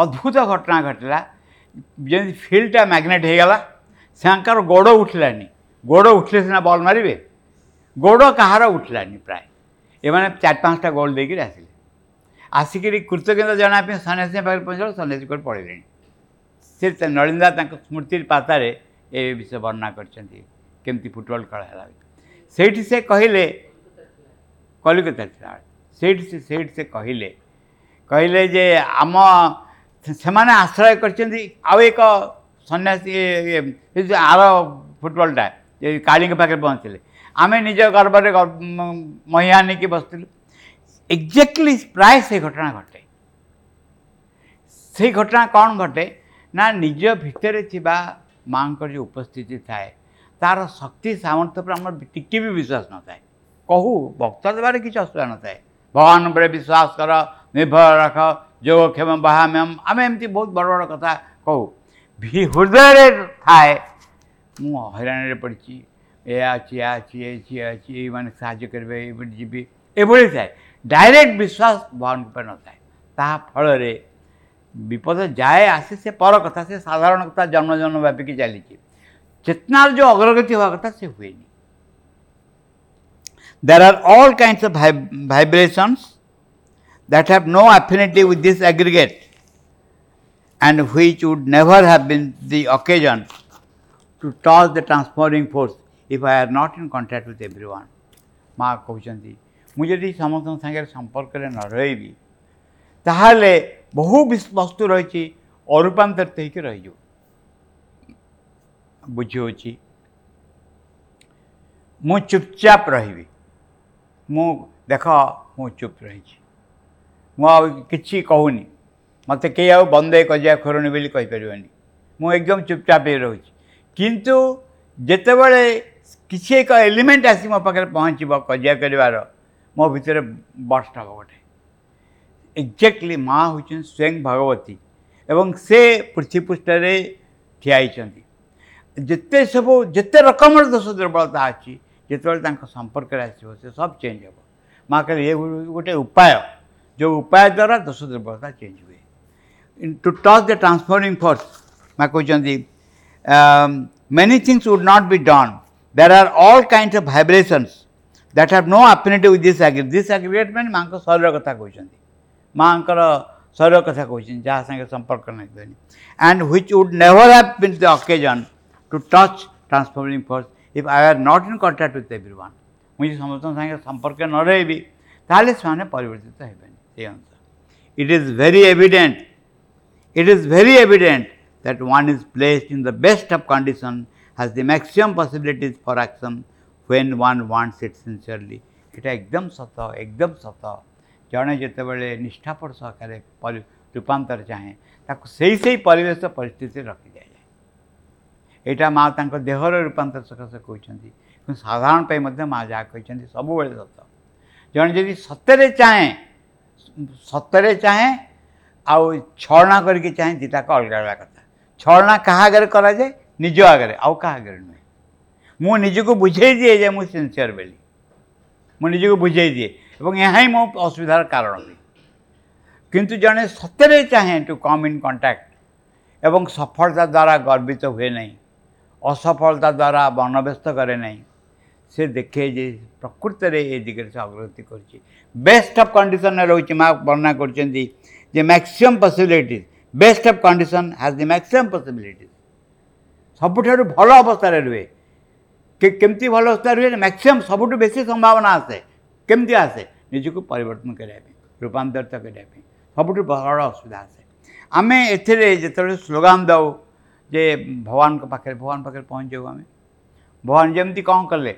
ଅଦ୍ଭୁତ ଘଟଣା ଘଟିଲା ଯେମିତି ଫିଲ୍ଡଟା ମ୍ୟାଗ୍ନେଟ୍ ହେଇଗଲା ସେଙ୍କର ଗୋଡ଼ ଉଠିଲାନି ଗୋଡ଼ ଉଠିଲେ ସିନା ବଲ୍ ମାରିବେ ଗୋଡ଼ କାହାର ଉଠିଲାନି ପ୍ରାୟ ଏମାନେ ଚାରି ପାଞ୍ଚଟା ଗୋଲ୍ ଦେଇକିରି ଆସିଲେ ଆସିକିରି କୃତଜ୍ଞତା ଜଣାଇବା ପାଇଁ ସନ୍ନ୍ୟାସୀଙ୍କ ପାଖରେ ପହଞ୍ଚିଲା ସନ୍ନ୍ୟାସୀ କରି ପଳେଇଲେଣି ସେ ନଳିନ୍ଦା ତାଙ୍କ ସ୍ମୃତି ପାତାରେ ଏ ବିଷୟ ବର୍ଣ୍ଣନା କରିଛନ୍ତି କେମିତି ଫୁଟବଲ୍ ଖେଳ ହେଲା ସେଇଠି ସେ କହିଲେ କଲିକତା ଥିଲା ସେଇଠି ସେ ସେଇଠି ସେ କହିଲେ କହିଲେ ଯେ ଆମ ସେମାନେ ଆଶ୍ରୟ କରିଛନ୍ତି ଆଉ ଏକ ସନ୍ନ୍ୟାସୀ ଆର ଫୁଟବଲ୍ଟା କାଳିଙ୍କ ପାଖରେ ପହଞ୍ଚିଲେ ଆମେ ନିଜ ଗର୍ବରେ ମହିଆ ନେଇକି ବସିଥିଲୁ ଏକ୍ଜାକ୍ଟଲି ପ୍ରାୟ ସେ ଘଟଣା ଘଟେ ସେଇ ଘଟଣା କ'ଣ ଘଟେ ନା ନିଜ ଭିତରେ ଥିବା ମାଆଙ୍କର ଯେଉଁ ଉପସ୍ଥିତି ଥାଏ ତା'ର ଶକ୍ତି ସାମର୍ଥ୍ୟ ଉପରେ ଆମର ଟିକେ ବି ବିଶ୍ୱାସ ନଥାଏ କହୁ ବକ୍ତ ଦେବାରେ କିଛି ଅସୁବିଧା ନଥାଏ ଭଗବାନ ଉପରେ ବିଶ୍ୱାସ କର ନିର୍ଭର ରଖ ଯୋଗକ୍ଷମ ବାହାମ୍ୟମ ଆମେ ଏମିତି ବହୁତ ବଡ଼ ବଡ଼ କଥା କହୁ ହୃଦୟରେ ଥାଏ ମୁଁ ହଇରାଣରେ ପଡ଼ିଛି ଏୟା ଅଛି ଏୟା ଅଛି ଏ ଅଛି ଏଇ ମାନେ ସାହାଯ୍ୟ କରିବେ ଏଇପରି ଯିବି ଏଭଳି ଥାଏ ଡାଇରେକ୍ଟ ବିଶ୍ୱାସ ଭଗବାନଙ୍କ ଉପରେ ନଥାଏ ତାହା ଫଳରେ ବିପଦ ଯାଏ ଆସେ ସେ ପର କଥା ସେ ସାଧାରଣ କଥା ଜନ୍ମ ଜନ୍ମ ବ୍ୟାପିକି ଚାଲିଛି ଚେତନାର ଯେଉଁ ଅଗ୍ରଗତି ହେବା କଥା ସେ ହୁଏନି there are all kinds of vib- vibrations that have no affinity with this aggregate and which would never have been the occasion to touch the transforming force if I are not in contact with everyone. ମା କହୁଛନ୍ତି मुझे समस्त सागर संपर्क न रही ताहले बहु वस्तु रही अरूपातरित हो रही बुझी मु चुपचाप रही मु देख मु चुप रही कि कहूनी मत कई के बंदे कजिया खोरणी बोली कहीपर मु एकदम चुपचाप ही रही कितु जिते बड़े किसी एक एलिमेंट आसी मो पाखे पहुँचब कजिया कर ମୋ ଭିତରେ ବର୍ଷା ବଗଟେ ଏକ୍ଜାକ୍ଟଲି ମା ହେଉଛନ୍ତି ସ୍ୱୟଂ ଭଗବତୀ ଏବଂ ସେ ପୃଥିପୃଷ୍ଠରେ ଠିଆ ହେଇଛନ୍ତି ଯେତେ ସବୁ ଯେତେ ରକମର ଦୋଷ ଦୁର୍ବଳତା ଅଛି ଯେତେବେଳେ ତାଙ୍କ ସମ୍ପର୍କରେ ଆସିବ ସେ ସବୁ ଚେଞ୍ଜ ହେବ ମା କହିଲେ ଏ ଗୋଟେ ଉପାୟ ଯେଉଁ ଉପାୟ ଦ୍ୱାରା ଦୋଷ ଦୁର୍ବଳତା ଚେଞ୍ଜ ହୁଏ to touch the transforming force ମା କହୁଛନ୍ତି many things would not be done there are all kinds of vibrations that have no affinity with this aggregate this aggregate ମାନେ ମାଆଙ୍କ ଶରୀର କଥା କହୁଛନ୍ତି ମାଆଙ୍କର ଶରୀର କଥା କହୁଛନ୍ତି ଯାହା ସାଙ୍ଗେ ସମ୍ପର୍କ ନାହିଁ and which would never have been the occasion to touch transforming force if I are not in contact with every one ମୁଁ ଯଦି ସମସ୍ତଙ୍କ ସାଙ୍ଗେ ସମ୍ପର୍କ ନ ରହିବି ତାହେଲେ ସେମାନେ ପରିବର୍ତ୍ତିତ ହେବେନି ସେଇ ଅନୁସାରେ it is very evident it is very evident that one is placed in the best of condition has the maximum possibilities for action when one wants it sincerely. ସେଇଟା ଏକଦମ ସତ ଏକଦମ ସତ ଜଣେ ଯେତେବେଳେ ନିଷ୍ଠାପର ସହକାରେ ରୂପାନ୍ତର ଚାହେଁ ତାକୁ ସେଇ ସେଇ ପରିବେଶ ପରିସ୍ଥିତିରେ ରଖିଦିଆଯାଏ ଏଇଟା ମା ତାଙ୍କ ଦେହର ରୂପାନ୍ତର ସକାଶେ କହୁଛନ୍ତି କିନ୍ତୁ ସାଧାରଣ ପାଇଁ ମଧ୍ୟ ମା ଯାହା କହିଛନ୍ତି ସବୁବେଳେ ସତ ଜଣେ ଯଦି ସତରେ ଚାହେଁ ସତରେ ଚାହେଁ ଆଉ ଛଳନା କରିକି ଚାହେଁ ଦୁଇଟାକ ଅଲଗା ଅଲଗା କଥା ଛଳନା କାହା ଆଗରେ କରାଯାଏ ନିଜ ଆଗରେ ଆଉ କାହା ଆଗରେ ନୁହେଁ હું ନିଜକୁ ବୁଝେଇ ଦିଏ ଯେ ମୁଁ ସିନ୍ସିୟର୍ ବୋଲି ମୁଁ ନିଜକୁ ବୁଝେଇ ଦିଏ ଏବଂ ଏହା ହିଁ ମୋ ଅସୁବିଧାର କାରଣ ହୁଏ କିନ୍ତୁ ଜଣେ ସତରେ ଚାହେଁ ଟୁ କମ୍ ଇନ୍ କଣ୍ଟାକ୍ଟ ଏବଂ ସଫଳତା ଦ୍ୱାରା ଗର୍ବିତ ହୁଏ ନାହିଁ ଅସଫଳତା ଦ୍ୱାରା ମନବ୍ୟସ୍ତ କରେ ନାହିଁ ସେ ଦେଖେ ଯେ ପ୍ରକୃତରେ ଏ ଦିଗରେ ସେ ଅଗ୍ରଗତି କରୁଛି ବେଷ୍ଟ ଅଫ୍ କଣ୍ଡିସନରେ ରହୁଛି ମା ବର୍ଣ୍ଣନା କରୁଛନ୍ତି ଯେ maximum possibilities best of condition has the maximum possibilities ସବୁଠାରୁ ଭଲ ଅବସ୍ଥାରେ ରୁହେ કે કેમથી ଭଲ સ્તર ହୁଏ ମ୍ୟାକ୍ସିମମ୍ ସବୁଠୁ ବେଶୀ ସମ୍ଭାବନା ଆସେ କେମିତି ଆସେ ନିଜକୁ ପରିବର୍ତ୍ତନ କରିବା ପାଇଁ ରୂପାନ୍ତରିତ କରିବା ପାଇଁ ସବୁଠୁ ବଡ଼ ଅସୁବିଧା ଆସେ ଆମେ ଏଥିରେ ଯେତେବେଳେ ସ୍ଲୋଗାନ୍ ଦେଉ ଯେ ଭଗବାନଙ୍କ ପାଖରେ ଭଗବାନ ପାଖରେ ପହଞ୍ଚିଯାଉ ଆମେ ଭଗବାନ ଯେମିତି କ'ଣ କଲେ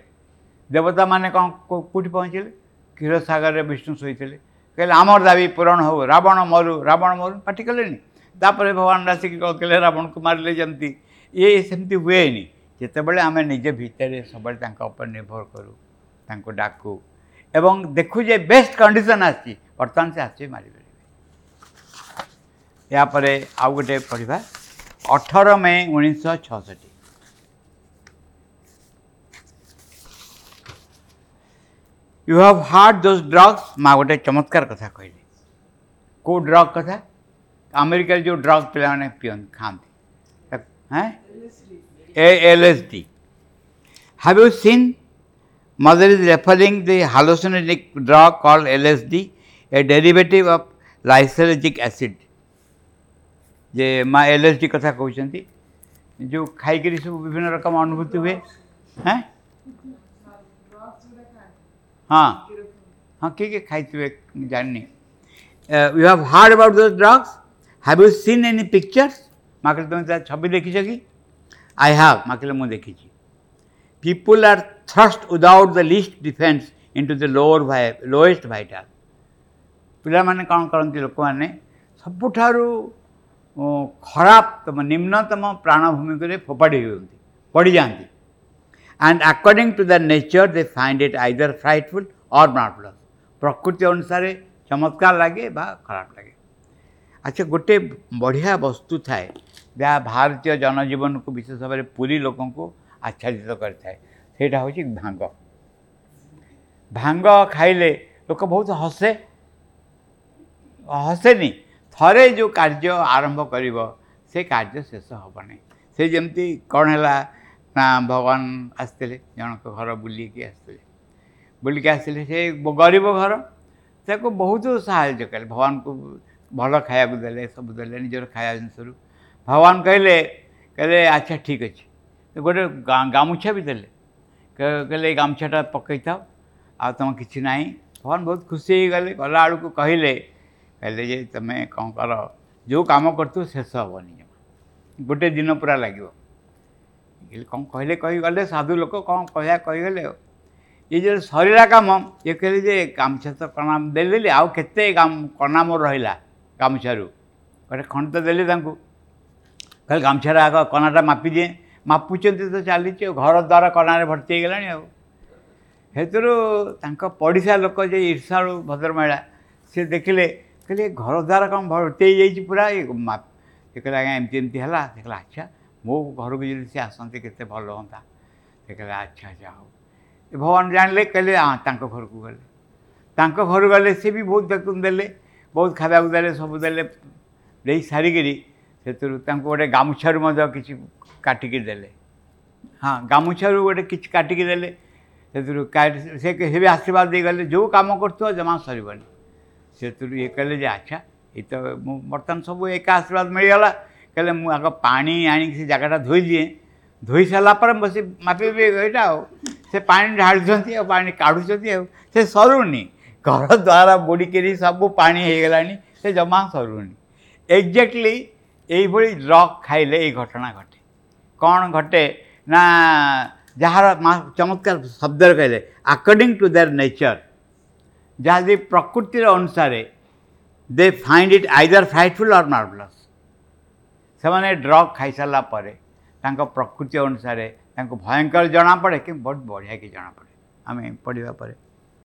ଦେବତାମାନେ କ'ଣ କେଉଁଠି ପହଞ୍ଚିଲେ କ୍ଷୀରସାଗରରେ ବିଷ୍ଣୁ ଶୋଇଥିଲେ କହିଲେ ଆମର ଦାବି ପୂରଣ ହେଉ ରାବଣ ମରୁ ରାବଣ ମରୁ ପାଟି କଲେନି ତାପରେ ଭଗବାନ ଆସିକି କ'ଣ କଲେ ରାବଣକୁ ମାରିଲେ ଯେମିତି ଇଏ ସେମିତି ହୁଏନି ଯେତେବେଳେ ଆମେ ନିଜେ ଭିତରେ ସବୁବେଳେ ତାଙ୍କ ଉପରେ ନିର୍ଭର କରୁ ତାଙ୍କୁ ଡାକୁ ଏବଂ ଦେଖୁ ଯେ ବେଷ୍ଟ କଣ୍ଡିସନ୍ ଆସିଛି ବର୍ତ୍ତମାନ ସେ ଆସିବେ ମାରିପାରିବେ ଏହାପରେ ଆଉ ଗୋଟେ ପଢ଼ିବା ଅଠର ମେ ଉଣେଇଶହ ଛଅଷଠି you have heard those drugs ମା ଗୋଟେ ଚମତ୍କାର କଥା କହିଲେ କେଉଁ ଡ୍ରଗ୍ କଥା ଆମେରିକାରେ ଯେଉଁ ଡ୍ରଗ୍ ପିଲାମାନେ ପିଅନ୍ତି ଖାଆନ୍ତି ହେଁ LSD. Have you seen? Mother is referring the hallucinogenic drug called LSD, a derivative of lysergic acid. যে মা এলএসডি কথা কହୁଛନ୍ତି ଯେଉଁ ଖାଇକିରି ସବୁ ବିଭିନ୍ନ ରକମ ଅନୁଭୂତି ହୁଏ ହଁ ହଁ ହଁ କିଏ କିଏ ଖାଇଥିବେ ଜାଣିନି you have heard about those drugs have you seen any pictures ମା କହିଲେ ତୁମେ ତା ଛବି ଦେଖିଛ କି आई हैव मकिल मुझे देखी people are thrust without the least defence into the lower lowest white पिला मैंने कौन करती लोक मैंने सबुठ खराबतम निम्नतम प्राणभूमि को फोपाड़ी हुई पड़ी जाती and according to the nature they find it either frightful or not प्रकृति अनुसार चमत्कार लगे बा खराब लगे अच्छा गोटे बढ़िया वस्तु थाए ଯାହା ଭାରତୀୟ ଜନଜୀବନକୁ ବିଶେଷ ଭାବରେ ପୁରୀ ଲୋକଙ୍କୁ ଆଚ୍ଛାଦିତ କରିଥାଏ ସେଇଟା ହେଉଛି ଭାଙ୍ଗ ଭାଙ୍ଗ ଖାଇଲେ ଲୋକ ବହୁତ ହସେ ହସେନି ଥରେ ଯେଉଁ କାର୍ଯ୍ୟ ଆରମ୍ଭ କରିବ ସେ କାର୍ଯ୍ୟ ଶେଷ ହେବ ନାହିଁ ସେ ଯେମିତି କ'ଣ ହେଲା ନା ଭଗବାନ ଆସିଥିଲେ ଜଣଙ୍କ ଘର ବୁଲିକି ଆସିଥିଲେ ବୁଲିକି ଆସିଲେ ସେ ଗରିବ ଘର ତାକୁ ବହୁତ ସାହାଯ୍ୟ କଲେ ଭଗବାନଙ୍କୁ ଭଲ ଖାଇବାକୁ ଦେଲେ ସବୁ ଦେଲେ ନିଜର ଖାଇବା ଜିନିଷରୁ ଭଗବାନ କହିଲେ କହିଲେ ଆଚ୍ଛା ଠିକ୍ ଅଛି ଗୋଟେ ଗାମୁଛା ବି ଦେଲେ କହିଲେ ଏଇ ଗାମୁଛାଟା ପକାଇଥାଅ ଆଉ ତୁମ କିଛି ନାହିଁ ଭଗବାନ ବହୁତ ଖୁସି ହେଇଗଲେ ଗଲାବେଳକୁ କହିଲେ କହିଲେ ଯେ ତୁମେ କ'ଣ କର ଯେଉଁ କାମ କରୁଥିବ ଶେଷ ହେବନି ଜମା ଗୋଟେ ଦିନ ପୁରା ଲାଗିବ କ'ଣ କହିଲେ କହିଗଲେ ସାଧୁ ଲୋକ କ'ଣ କହିବା କହିଗଲେ ଆଉ ଇଏ ଯେଉଁ ସରିଲା କାମ ଇଏ କହିଲେ ଯେ ଗାମୁଛା ତ କଣା ଦେଲି ଆଉ କେତେ କଣା ମୋର ରହିଲା ଗାମୁଛାରୁ ଗୋଟେ ଖଣ୍ଡ ତ ଦେଲି ତାଙ୍କୁ ଖାଲି ଗାମୁଛାରେ ଆଗ କନାଟା ମାପିଦିଏ ମାପୁଛନ୍ତି ତ ଚାଲିଛି ଆଉ ଘର ଦ୍ୱାର କନାରେ ଭର୍ତ୍ତି ହେଇଗଲାଣି ଆଉ ସେଥିରୁ ତାଙ୍କ ପଡ଼ିଶା ଲୋକ ଯେ ଈର୍ଷାଳୁ ଭଦ୍ରମହିଳା ସେ ଦେଖିଲେ କହିଲେ ଘର ଦ୍ୱାର କ'ଣ ଭର୍ତ୍ତି ହେଇଯାଇଛି ପୁରା ସେ କହିଲେ ଆଜ୍ଞା ଏମିତି ଏମିତି ହେଲା ସେ କହିଲେ ଆଚ୍ଛା ମୋ ଘରକୁ ଯଦି ସେ ଆସନ୍ତି କେତେ ଭଲ ହୁଅନ୍ତା ସେ କହିଲେ ଆଚ୍ଛା ଆଚ୍ଛା ହଉ ଭଗବାନ ଜାଣିଲେ କହିଲେ ହଁ ତାଙ୍କ ଘରକୁ ଗଲେ ତାଙ୍କ ଘରୁ ଗଲେ ସେ ବି ବହୁତ ଦେଖୁ ଦେଲେ ବହୁତ ଖାଇବାକୁ ଦେଲେ ସବୁ ଦେଲେ ଦେଇ ସାରିକିରି ସେଥିରୁ ତାଙ୍କୁ ଗୋଟେ ଗାମୁଛାରୁ ମଧ୍ୟ କିଛି କାଟିକି ଦେଲେ ହଁ ଗାମୁଛାରୁ ଗୋଟେ କିଛି କାଟିକି ଦେଲେ ସେଥିରୁ ସେ ବି ଆଶୀର୍ବାଦ ଦେଇଗଲେ ଯେଉଁ କାମ କରୁଥିବ ଜମା ସରିବନି ସେଥିରୁ ଇଏ କହିଲେ ଯେ ଆଚ୍ଛା ଏଇ ତ ମୁଁ ବର୍ତ୍ତମାନ ସବୁ ଏକା ଆଶୀର୍ବାଦ ମିଳିଗଲା କହିଲେ ମୁଁ ଆଗ ପାଣି ଆଣିକି ସେ ଜାଗାଟା ଧୋଇଦିଏ ଧୋଇ ସାରିଲା ପରେ ବସି ମାପିବି ଏଇଟା ଆଉ ସେ ପାଣି ଢାଳୁଛନ୍ତି ଆଉ ପାଣି କାଢ଼ୁଛନ୍ତି ଆଉ ସେ ସରୁନି ଘର ଦ୍ୱାରା ବୁଡ଼ିକିରି ସବୁ ପାଣି ହେଇଗଲାଣି ସେ ଜମା ସରୁନି ଏକ୍ଜାକ୍ଟଲି ଏଇଭଳି লକ୍ ଖାଇଲେ ଏଇ ଘଟଣା ଘଟେ କ'ଣ ଘଟେ ନା ଯାହାର ଚମତ୍କାର ଶବ୍ଦରେ କହିଲେ ଆକର୍ଡ଼ିଂ ଟୁ ଦେୟାର ନେଚର୍ ଯଦି ପ୍ରକୃତିର ଅନୁସାରେ they find it either frightful or marvellous ସେମାନେ ଡ୍ରଗ୍ ଖାଇସାରିଲା ପରେ ତାଙ୍କ ପ୍ରକୃତି ଅନୁସାରେ ତାଙ୍କୁ ଭୟଙ୍କର ଜଣାପଡ଼େ କି ବହୁତ ବଢ଼ିଆକି ଜଣାପଡ଼େ ଆମେ ପଢ଼ିବା ପରେ